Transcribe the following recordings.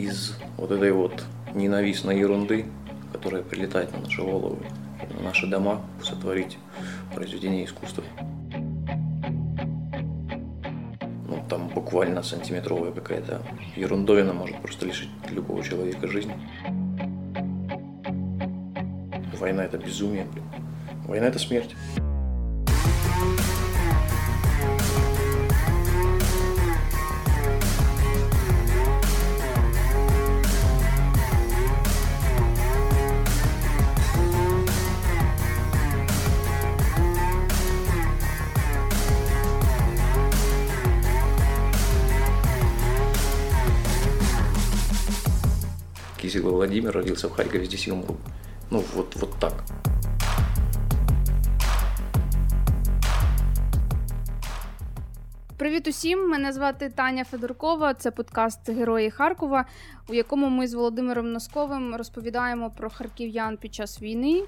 из вот этой вот ненавистной ерунды, которая прилетает на наши головы, на наши дома, сотворить произведение искусства. Ну, там буквально сантиметровая какая-то ерундовина может просто лишить любого человека жизни. Война – это безумие. Война – это смерть. Владимир родился в Харькове, здесь и умру. Ну, вот, вот так. Привіт усім! Мене звати Таня Федоркова. Це подкаст Герої Харкова, у якому ми з Володимиром Носковим розповідаємо про харків'ян під час війни.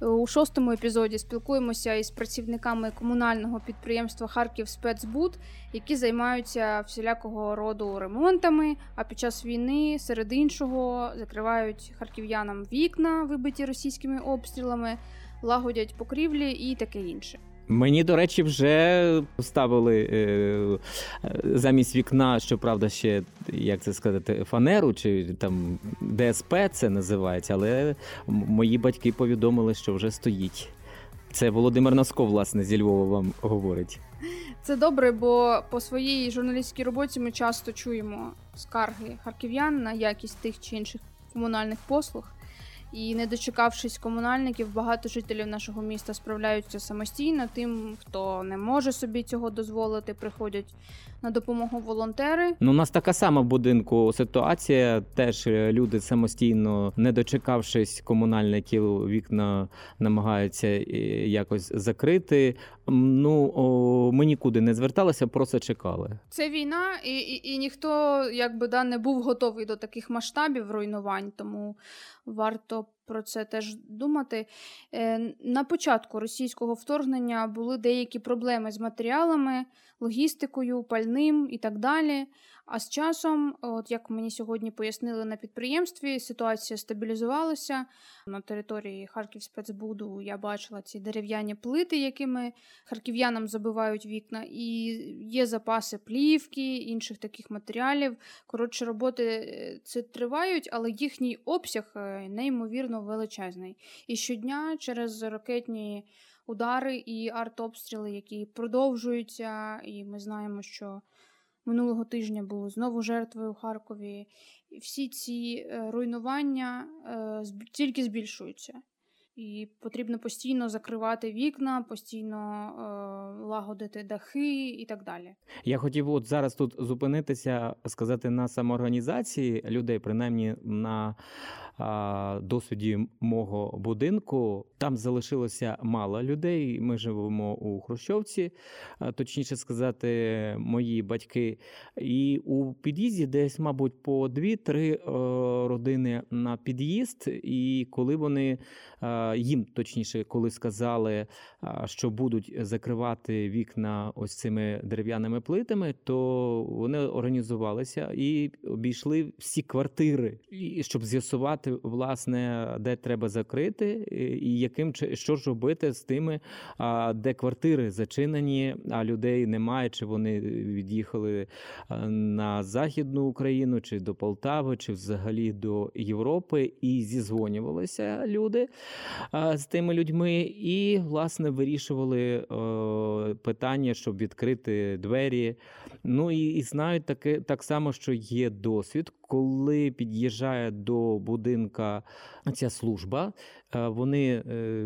У шостому епізоді спілкуємося із працівниками комунального підприємства Харків Спецбуд, які займаються всілякого роду ремонтами. А під час війни, серед іншого, закривають харків'янам вікна, вибиті російськими обстрілами, лагодять покрівлі і таке інше. Мені, до речі, вже ставили е, замість вікна, щоправда, ще як це сказати, фанеру чи там ДСП це називається, але мої батьки повідомили, що вже стоїть. Це Володимир Носков, власне, зі Львова вам говорить. Це добре, бо по своїй журналістській роботі ми часто чуємо скарги харків'ян на якість тих чи інших комунальних послуг. І не дочекавшись комунальників, багато жителів нашого міста справляються самостійно. Тим, хто не може собі цього дозволити, приходять на допомогу волонтери. Ну, у нас така сама в будинку ситуація. Теж люди самостійно, не дочекавшись комунальників, вікна намагаються е, якось закрити. Ну о, ми нікуди не зверталися, просто чекали. Це війна, і і, і ніхто якби да не був готовий до таких масштабів руйнувань, тому варто про це теж думати. Е, на початку російського вторгнення були деякі проблеми з матеріалами, логістикою, пальним і так далі. А з часом, от як мені сьогодні пояснили на підприємстві, ситуація стабілізувалася. На території Харківспецбуду я бачила ці дерев'яні плити, якими харків'янам забивають вікна, і є запаси плівки, інших таких матеріалів. Коротше, роботи е, це тривають, але їхній обсяг е, неймовірно величезний. І щодня через ракетні удари і артобстріли, які продовжуються, і ми знаємо, що минулого тижня були знову жертви у Харкові. Всі ці е, руйнування е, тільки збільшуються. І потрібно постійно закривати вікна, постійно е, лагодити дахи і так далі. Я хотів от зараз тут зупинитися, сказати на самоорганізації людей, принаймні на досвіді мого будинку. Там залишилося мало людей. Ми живемо у Хрущовці, точніше сказати, мої батьки. І у під'їзді десь, мабуть, по дві-три е, родини на під'їзд. І коли вони їм точніше, коли сказали, що будуть закривати вікна ось цими дерев'яними плитами, то вони організувалися і обійшли всі квартири, щоб з'ясувати власне, де треба закрити, і яким що ж робити з тими, де квартири зачинені, а людей немає, чи вони від'їхали на Західну Україну, чи до Полтави, чи взагалі до Європи, і зізвонювалися люди з тими людьми, і власне вирішували питання, щоб відкрити двері. Ну і, і знають таке так само, що є досвід коли під'їжджає до будинка ця служба, е, вони е,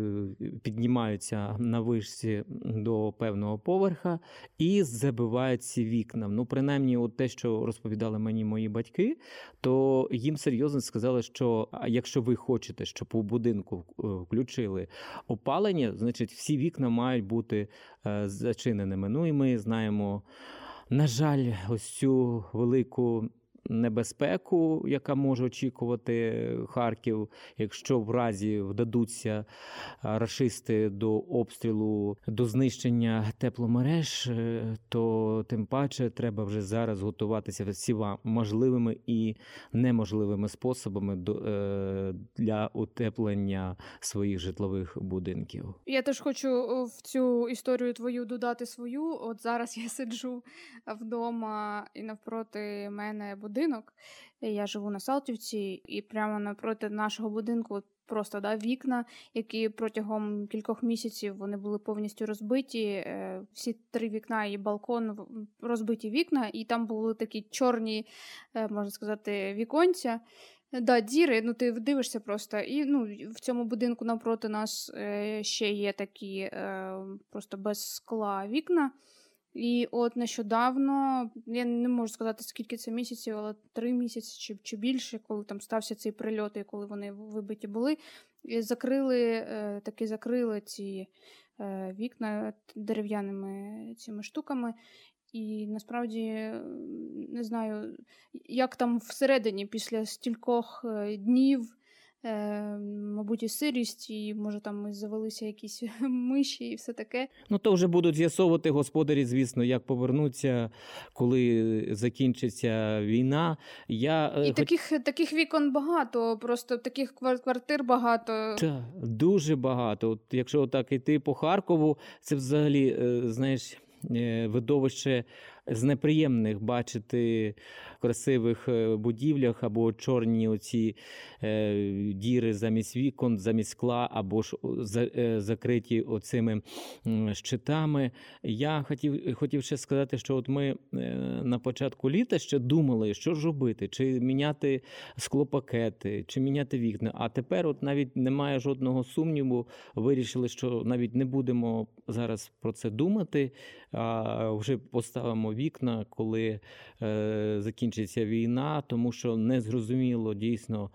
піднімаються на вишці до певного поверха і забивають ці вікна. Ну, принаймні, от те, що розповідали мені мої батьки, то їм серйозно сказали, що якщо ви хочете, щоб у будинку е, включили опалення, значить всі вікна мають бути зачиненими. Ну і ми знаємо. На жаль, ось цю велику небезпеку, яка може очікувати Харків, якщо в разі вдадуться рашисти до обстрілу, до знищення тепломереж, е, то тим паче треба вже зараз готуватися всіма можливими і неможливими способами е, для утеплення своїх житлових будинків. Я теж хочу в цю історію твою додати свою. От зараз я сиджу вдома і навпроти мене будинок. Я живу на Салтівці, і прямо напроти нашого будинку просто да, вікна, які протягом кількох місяців вони були повністю розбиті. Е, всі три вікна і балкон розбиті вікна, і там були такі чорні, е, можна сказати, віконця. Да, діри, ну ти дивишся просто. І ну, в цьому будинку навпроти нас е, ще є такі просто без скла вікна. І от нещодавно, я не можу сказати, скільки це місяців, але три місяці чи чи більше, коли там стався цей прильот, і коли вони вибиті були, і закрили, е, таки закрили ці е, вікна дерев'яними цими штуками. І насправді не знаю, як там всередині після стількох е, днів Е, Мабуть, і сирість, і може там завелися якісь миші і все таке. Ну то вже будуть з'ясовувати господарі, звісно, як повернуться, коли закінчиться війна. Я е, І хоч... таких таких вікон багато, просто таких квартир багато. Так, дуже багато. От Якщо так йти по Харкову, це взагалі, е, знаєш, видовище з неприємних бачити в красивих е, будівлях або чорні оці е, діри замість вікон, замість скла, або ж е, закриті оцими щитами. Я хотів хотів ще сказати, що от ми на початку літа ще думали, що ж робити, чи міняти склопакети, чи міняти вікна. А тепер, от навіть немає жодного сумніву, вирішили, що навіть не будемо зараз про це думати, а вже поставимо вікна, коли е, закінчиться війна, тому що не зрозуміло дійсно,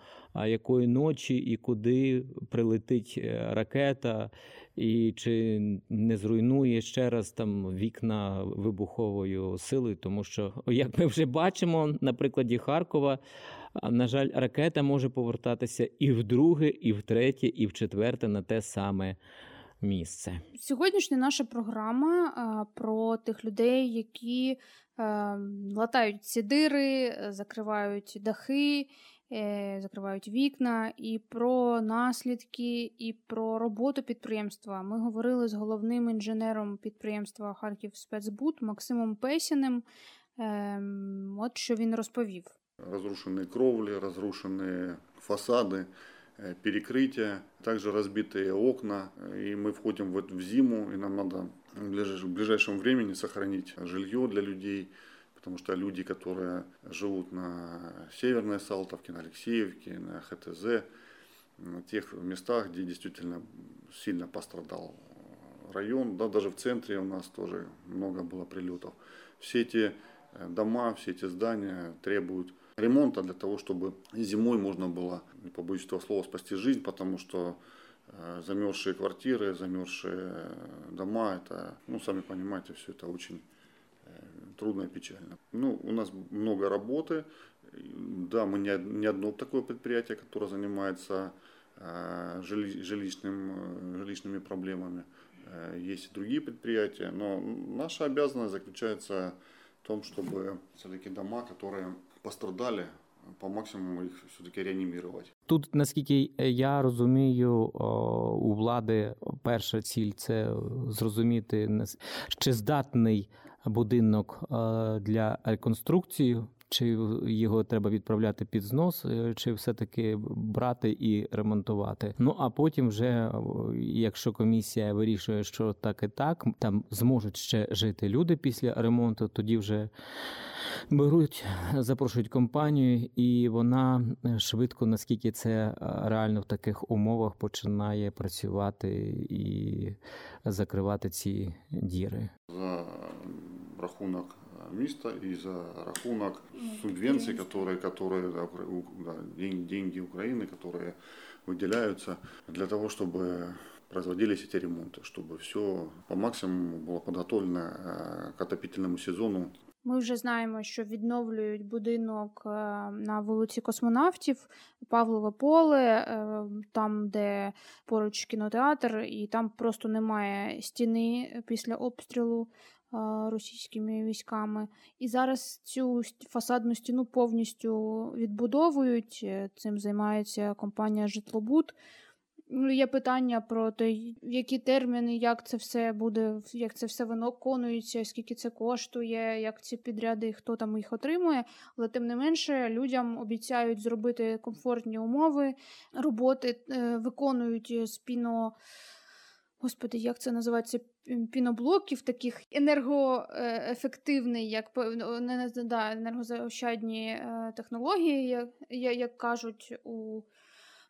якої ночі і куди прилетить е, ракета, і чи не зруйнує ще раз там вікна вибуховою силою, тому що, як ми вже бачимо, на прикладі Харкова. На жаль, ракета може повертатися і вдруге, і втретє, і в четверте на те саме місце. Сьогоднішня наша програма а, про тих людей, які а, латають ці дири, закривають дахи, е, закривають вікна, і про наслідки, і про роботу підприємства. Ми говорили з головним інженером підприємства Харків Спецбуд Максимом Песіним. Е, от що він розповів. Розрушені кровлі, розрушені фасади. Э, перекрытия, также разбитые окна. И мы входим в, в зиму, и нам надо в ближайшем времени сохранить жилье для людей, потому что люди, которые живут на Северной Салтовке, на Алексеевке, на ХТЗ, на тех местах, где действительно сильно пострадал район, да, даже в центре у нас тоже много было прилетов. Все эти э, дома, все эти здания требуют ремонта для того, чтобы зимой можно было, не побоюсь этого слова, спасти жизнь, потому что э, замерзшие квартиры, замерзшие дома, это, ну, сами понимаете, все это очень э, трудно и печально. Ну, у нас много работы. Да, мы не, одно такое предприятие, которое занимается э, жили, жилищным, жилищными проблемами. Есть и другие предприятия, но наша обязанность заключается в том, чтобы все-таки дома, которые пострадали, по максимуму їх все-таки реанімірувати. Тут, наскільки я розумію, у влади перша ціль це зрозуміти, чи здатний будинок для реконструкції чи його треба відправляти під знос, е, чи все-таки брати і ремонтувати. Ну а потім, вже якщо комісія вирішує, що так і так, там зможуть ще жити люди після ремонту, тоді вже. Беруть, запрошують компанію, і вона швидко, наскільки це е, реально в таких умовах, починає працювати і закривати ці діри. За рахунок міста і за рахунок субвенций, которые, которые да, деньги Украины, которые выделяются для того, чтобы производились эти ремонты, чтобы все по максимуму было подготовлено э, к отопительному сезону Ми вже знаємо, що відновлюють будинок е, на вулиці Космонавтів, Павлове поле, е, там, де поруч кінотеатр, і там просто немає стіни після обстрілу російськими військами. І зараз цю фасадну стіну повністю відбудовують. Е, цим займається компанія Житлобуд. Ну, є питання про те, в які терміни, як це все буде, як це все виконується, скільки це коштує, як ці підряди, хто там їх отримує. Але тим не менше, людям обіцяють зробити комфортні умови роботи, е, виконують спільно. Господи, як це називається? Піноблоків, таких енергоефективний, як не, да, енергозаощадні е, технології, як, як кажуть у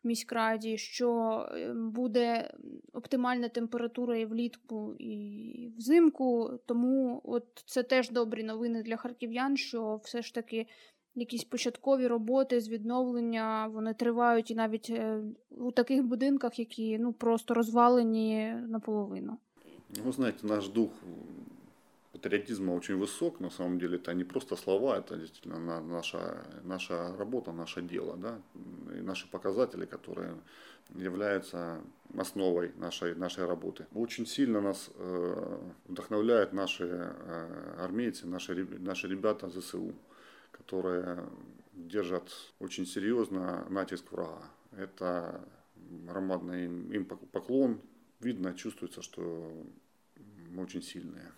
міськраді, що ем, буде оптимальна температура і влітку, і взимку. Тому от це теж добрі новини для харків'ян, що все ж таки якісь початкові роботи з відновлення вони тривають і навіть е, у таких будинках, які ну просто розвалені наполовину. Ви знаєте, наш дух патриотизма очень высок, на самом деле это не просто слова, это действительно наша, наша работа, наше дело, да, и наши показатели, которые являются основой нашей, нашей работы. Очень сильно нас э, вдохновляют наши э, армейцы, наши, наши ребята ЗСУ, которые держат очень серьезно натиск врага. Это громадный им, им поклон. Видно, чувствуется, что мы очень сильные.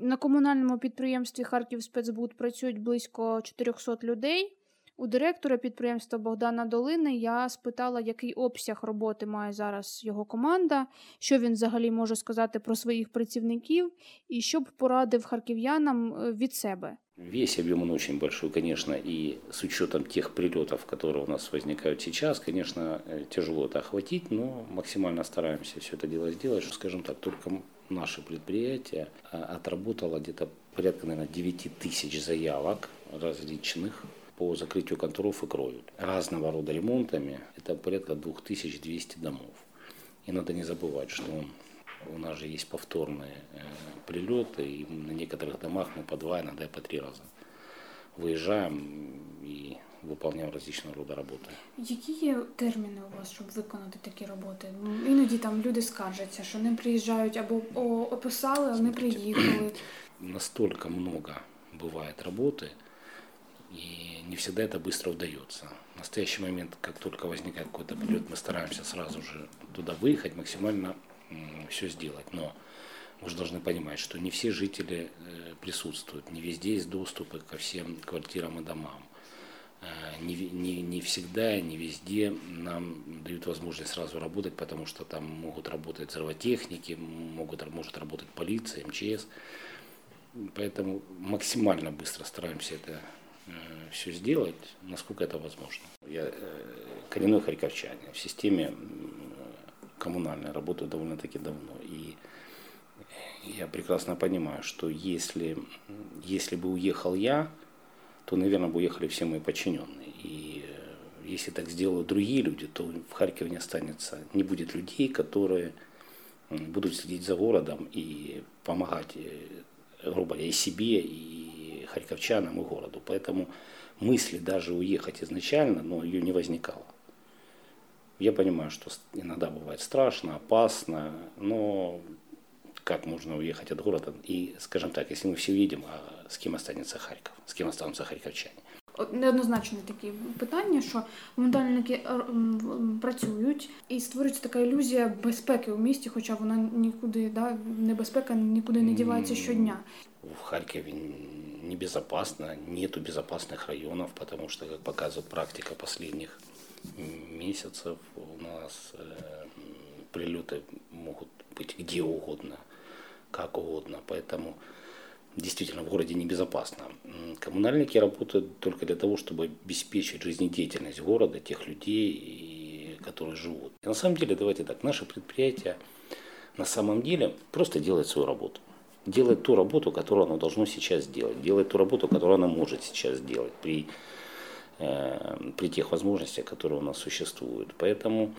На комунальному підприємстві Харків спецбуд працюють близько 400 людей. У директора підприємства Богдана Долини я спитала, який обсяг роботи має зараз його команда, що він взагалі може сказати про своїх працівників і що б порадив харків'янам е, від себе. Весь объем он очень большой, конечно, и с учетом тех прилетов, которые у нас возникают сейчас, конечно, э, тяжело это охватить, но максимально стараемся все это дело сделать. Скажем так, только наше предприятие а, отработало где-то порядка, наверное, 9 тысяч заявок различных по закрытию контуров и кровью. Разного рода ремонтами это порядка 2200 домов. И надо не забывать, что у нас же есть повторные э, прилеты, и на некоторых домах мы по два, иногда и по три раза выезжаем и виконуємо різного роду роботи. Які є терміни у вас, щоб виконати такі роботи? Іноді там люди скаржаться, що не приїжджають або описали, а не приїхали. Настолько много бывает работы, и не всегда это быстро удается. В настоящий момент, как только возникает какой-то прилет, мы стараемся сразу же туда выехать, максимально все сделать. Но вы же должны понимать, что не все жители э, присутствуют, не везде есть доступы ко всем квартирам и домам. Э, не, не, не всегда, не везде нам дают возможность сразу работать, потому что там могут работать взрывотехники, могут, может работать полиция, МЧС. Поэтому максимально быстро стараемся это э, все сделать, насколько это возможно. Я коренной харьковчанин. В системе коммунальной работаю довольно-таки давно. И я прекрасно понимаю, что если, если бы уехал я, то, наверное, бы уехали все мои подчиненные. И э, если так сделают другие люди, то в Харькове не останется, не будет людей, которые будут следить за городом и помогать, э, грубо говоря, и себе, и харьковчанам, и городу. Поэтому мысли даже уехать изначально, но ее не возникало. Я понимаю, что иногда бывает страшно, опасно, но как можно уехать от города. И, скажем так, если мы все видим, а с кем останется Харьков, с кем останутся харьковчане. Неоднозначне такі питання, що комунальники е, працюють і створюється така ілюзія безпеки у місті, хоча вона нікуди, да, небезпека нікуди не дівається щодня. В Харькове небезопасно, нету безопасных районов, потому что, как показывает практика последних месяцев, у нас э, прилеты могут быть где угодно как угодно. Поэтому действительно в городе небезопасно. Коммунальники работают только для того, чтобы обеспечить жизнедеятельность города, тех людей, которые живут. И на самом деле, давайте так, наше предприятие на самом деле просто делает свою работу. Делает ту работу, которую оно должно сейчас сделать. Делает ту работу, которую оно может сейчас сделать при, при тех возможностях, которые у нас существуют. Поэтому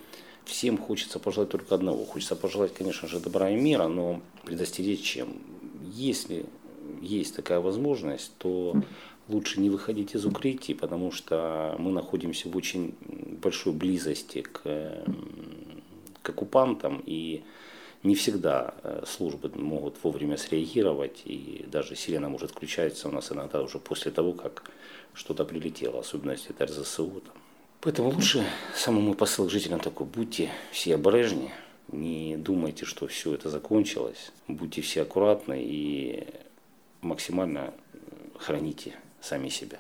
всем хочется пожелать только одного. Хочется пожелать, конечно же, добра и мира, но предостеречь чем? Если есть такая возможность, то лучше не выходить из укрытий, потому что мы находимся в очень большой близости к, к оккупантам, и не всегда э, службы могут вовремя среагировать, и даже сирена может включаться у нас иногда уже после того, как что-то прилетело, особенно если это РЗСУ. Там. Поэтому лучше самому посыл жителям такой, будьте все обережнее, не думайте, что все это закончилось, будьте все аккуратны и максимально храните самі себе.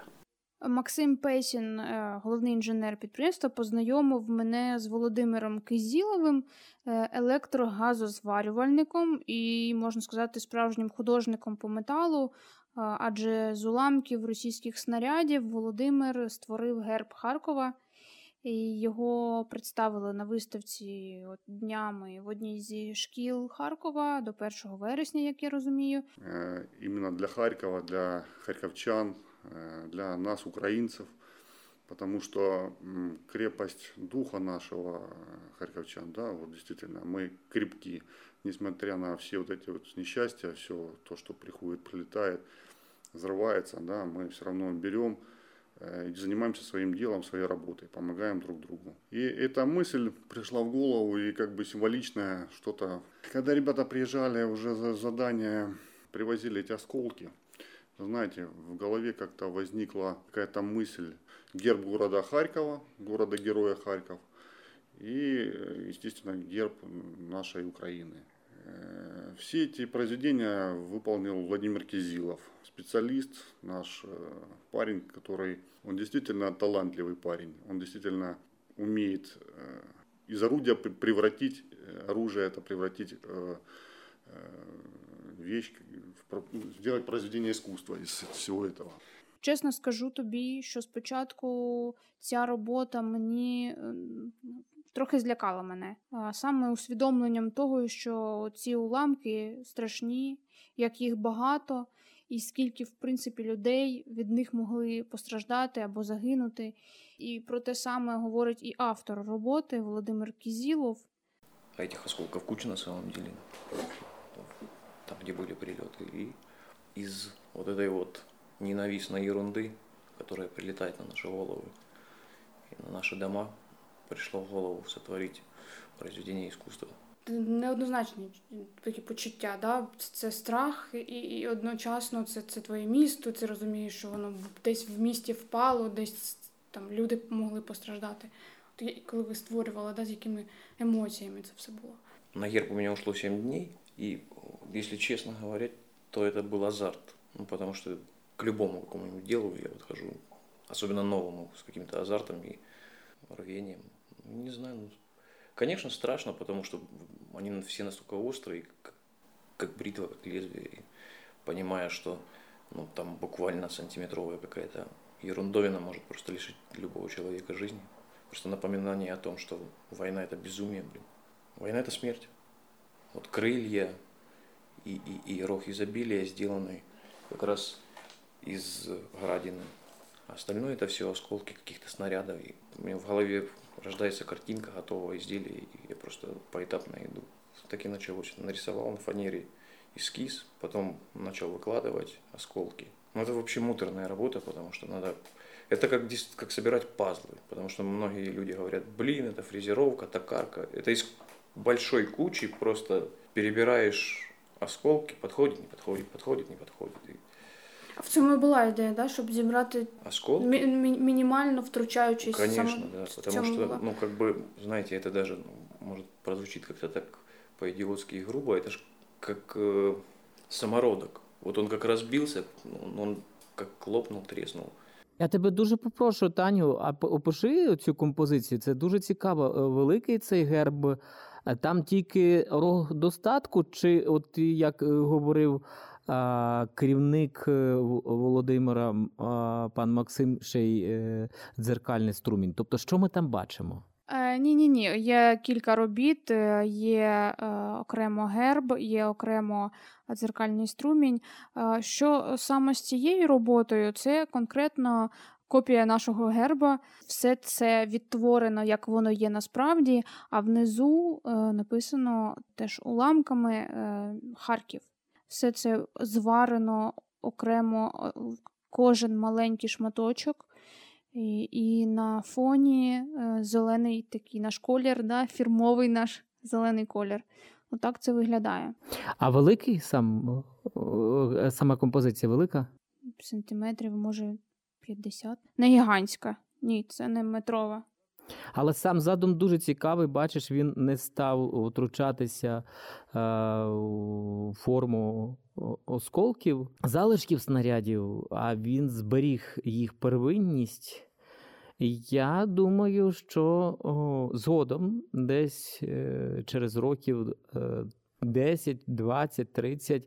Максим Песін, е, головний інженер підприємства, познайомив мене з Володимиром Кизіловим, е, електрогазозварювальником і, можна сказати, справжнім художником по металу. Адже з уламків російських снарядів Володимир створив герб Харкова. І Його представили на виставці от днями в одній зі шкіл Харкова до 1 вересня, як я розумію. Е, іменно для Харкова, для харківчан, е, для нас, українців, тому що крепость духа нашого харківчан, да, вот действительно, мы крепки, несмотря на все вот эти вот несчастья, все то, что приходит, прилетает, взрывается, да, мы все равно берем Э, занимаемся своим делом, своей работой, помогаем друг другу. И эта мысль пришла в голову и как бы символичная что-то. Когда ребята приезжали уже за задание, привозили эти осколки, знаете, в голове как-то возникла какая-то мысль герб города Харькова, города-героя Харьков, и, естественно, герб нашей Украины. Э, все эти произведения выполнил Владимир Кизилов, специалист, наш э, парень, который, он действительно талантливый парень, он действительно умеет э, из орудия превратить, оружие это превратить вещь, сделать произведение искусства из всего этого. Чесно скажу тобі, що спочатку ця робота мені трохи злякала мене. Саме усвідомленням того, що ці уламки страшні, як їх багато, і скільки, в принципі, людей від них могли постраждати або загинути. І про те саме говорить і автор роботи Володимир Кізілов. А этих осколков куча на самом деле. Там, где были прилеты. И из вот этой вот ненавистной ерунды, которая прилетает на наши головы и на наши дома, пришло в голову сотворить произведение искусства. Неоднозначні такі почуття, да? це страх, і і одночасно це це твоє місто, ти розумієш, що воно десь в місті впало, десь там люди могли постраждати. От коли ви створювали, да, з якими емоціями це все було? На герб у меня ушло 7 дней, и, если честно говоря, то это был азарт. Ну, потому что к любому какому-нибудь делу я подхожу, особенно новому, с каким-то азартом и рвением. Не знаю, ну, конечно, страшно, потому что они все настолько острые, как, как бритва, как лезвие. И понимая, что ну, там буквально сантиметровая какая-то ерундовина может просто лишить любого человека жизни. Просто напоминание о том, что война это безумие, блин. Война это смерть. Вот крылья и, и, и рог изобилия сделаны как раз из градины. Остальное это все осколки каких-то снарядов. И у меня в голове рождается картинка готового изделия, и я просто поэтапно иду. Так и началось. Нарисовал на фанере эскиз, потом начал выкладывать осколки. Но ну, это вообще муторная работа, потому что надо... Это как, как собирать пазлы, потому что многие люди говорят, блин, это фрезеровка, токарка. Это из большой кучи просто перебираешь осколки, подходит, не подходит, подходит, не подходит. И в цьому була ідея, да, щоб зібрати Осколки? Ми- ми- мінімально втручаючись Конечно, саме да. в Потому цьому что, була. ну, как бы, знаете, это даже, ну, может, прозвучит как-то так по-идиотски и грубо, это же как э, самородок. Вот он как разбился, он, он как лопнул, треснул. Я тебе дуже попрошу, Таню, а п- опиши цю композицію. Це дуже цікаво. Е, Великий цей герб. Е, Там тільки рог достатку, чи от як е, говорив керівник е, Володимира, пан Максим, ще й е, дзеркальний струмінь. Тобто, що ми там бачимо? Ні, ні, ні. Є кілька робіт, е, є окремо герб, є окремо дзеркальний струмінь. Що саме з цією роботою? Це конкретно. Копія нашого герба, все це відтворено, як воно є насправді, а внизу е, написано теж уламками е, Харків все це зварено окремо кожен маленький шматочок. І і на фоні е, зелений такий наш колір, да, фірмовий наш зелений колір. Отак це виглядає. А великий сам е, сама композиція велика? Сантиметрів, може, 50. Не гігантська. Ні, це не метрова. Але сам задум дуже цікавий. Бачиш, він не став втручатися е, у форму осколків, залишків снарядів, а він зберіг їх первинність. Я думаю, що о, згодом, десь е, через років е, 10, 20, 30,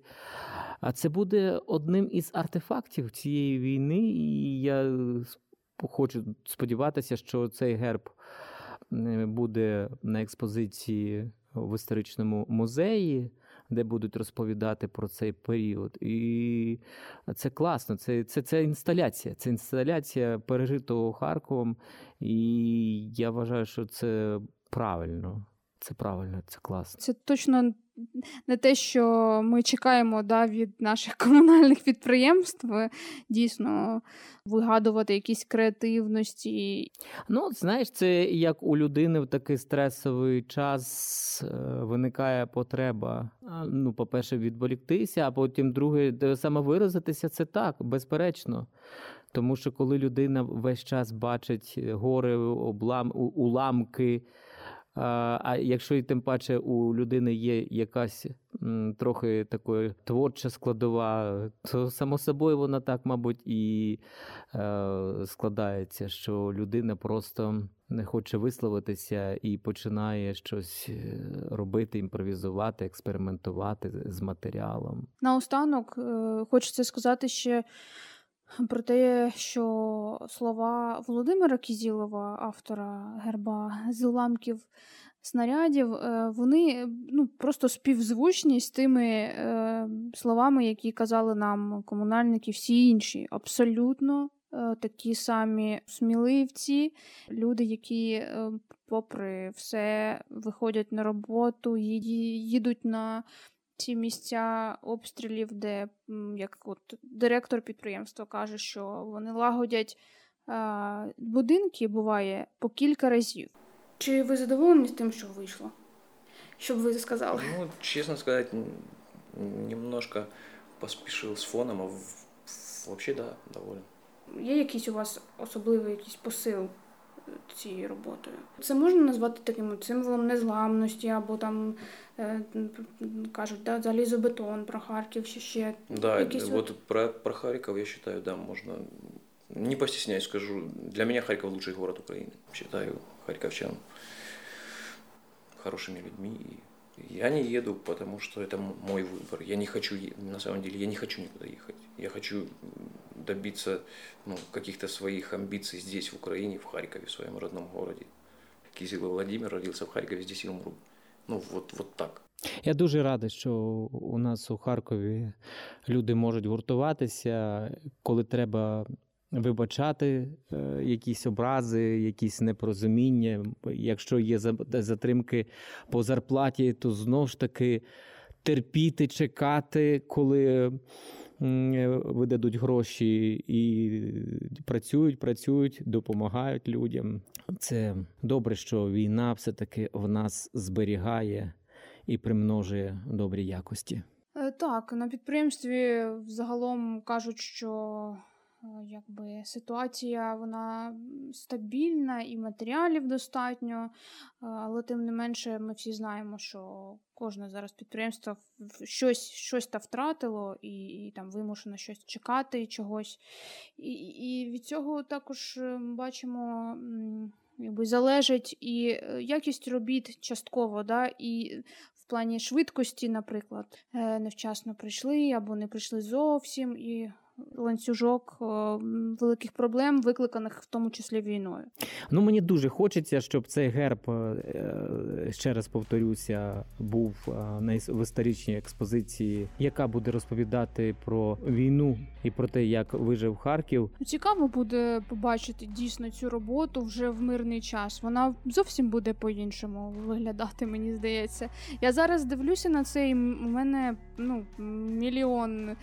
а це буде одним із артефактів цієї війни, і я хочу сподіватися, що цей герб буде на експозиції в історичному музеї, де будуть розповідати про цей період. І це класно. Це це, це інсталяція. Це інсталяція пережитого Харковом. І я вважаю, що це правильно. Це правильно, це класно. Це точно не те, що ми чекаємо да, від наших комунальних підприємств, дійсно вигадувати якісь креативності. Ну, знаєш, це як у людини в такий стресовий час е, виникає потреба. Ну, по-перше, відволіктися, а потім друге, самовиразитися це так, безперечно. Тому що коли людина весь час бачить гори, облам, уламки. А якщо і тим паче у людини є якась трохи такої творча складова, то само собою вона так, мабуть, і е, складається, що людина просто не хоче висловитися і починає щось е, робити, імпровізувати, експериментувати з матеріалом. Наостанок е, хочеться сказати ще. Про те, що слова Володимира Кізілова, автора герба з уламків снарядів, е, вони ну, просто співзвучні з тими е, словами, які казали нам комунальники, всі інші. Абсолютно е, такі самі сміливці, люди, які, е, попри все, виходять на роботу, їдуть на ці місця обстрілів, де як от директор підприємства каже, що вони лагодять а, будинки, буває по кілька разів. Чи ви задоволені з тим, що вийшло? Що б ви сказали? Ну, чесно сказати, немножко поспішив з фоном, а взагалі, да, доволен. Є якийсь у вас особливий якийсь посил цією роботою. Це можна назвати таким символом незламності, або там е, кажуть, да, залізобетон про Харків, чи ще да, якісь вот от... про, про Харків, я вважаю, да, можна. Не постесняюсь, скажу, для меня Харьков лучший город Украины. Считаю харьковчан хорошими людьми. И я не еду, потому что это мой выбор. Я не хочу, на самом деле, я не хочу никуда ехать. Я хочу добиться ну, каких-то своих амбиций здесь, в Украине, в Харькове, в своем родном городе. Кизилов Владимир родился в Харькове, здесь и умру. Ну, вот, вот так. Я дуже радий, що у нас у Харкові люди можуть гуртуватися, коли треба вибачати е, якісь образи, якісь непорозуміння. Якщо є затримки по зарплаті, то знову ж таки терпіти, чекати, коли. Видадуть гроші і працюють, працюють, допомагають людям. Це добре, що війна все-таки в нас зберігає і примножує добрі якості. Е, так, на підприємстві загалом кажуть, що якби ситуація вона стабільна і матеріалів достатньо, але тим не менше ми всі знаємо, що кожне зараз підприємство щось щось та втратило і і там вимушено щось чекати чогось. І, І від цього також е, бачимо. Якби залежить і е, якість робіт частково, да, і в плані швидкості, наприклад, е, невчасно прийшли або не прийшли зовсім, і ланцюжок великих проблем, викликаних в тому числі війною. Ну мені дуже хочеться, щоб цей герб, е, ще раз повторюся, був в історичній експозиції, яка буде розповідати про війну і про те, як вижив Харків. Цікаво буде побачити дійсно цю роботу вже в мирний час. Вона зовсім буде по-іншому виглядати, мені здається. Я зараз дивлюся на це, і у мене ну мільйон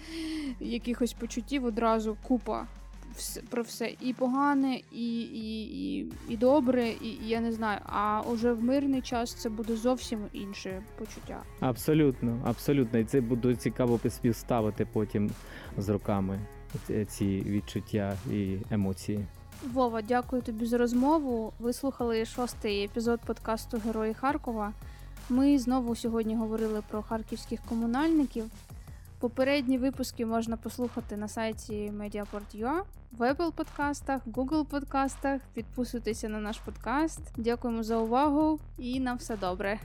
якихось почуттів одразу купа про все і погане, і і, і, і добре, і, і я не знаю. А уже в мирний час це буде зовсім інше почуття. Абсолютно, абсолютно. І це буде цікаво співставити потім з роками ці відчуття і емоції. Вова, дякую тобі за розмову. Ви слухали шостий епізод подкасту Герої Харкова. Ми знову сьогодні говорили про харківських комунальників. Попередні випуски можна послухати на сайті Mediaport.ua, в Apple подкастах, Google подкастах. Підписуйтеся на наш подкаст. Дякуємо за увагу і на все добре.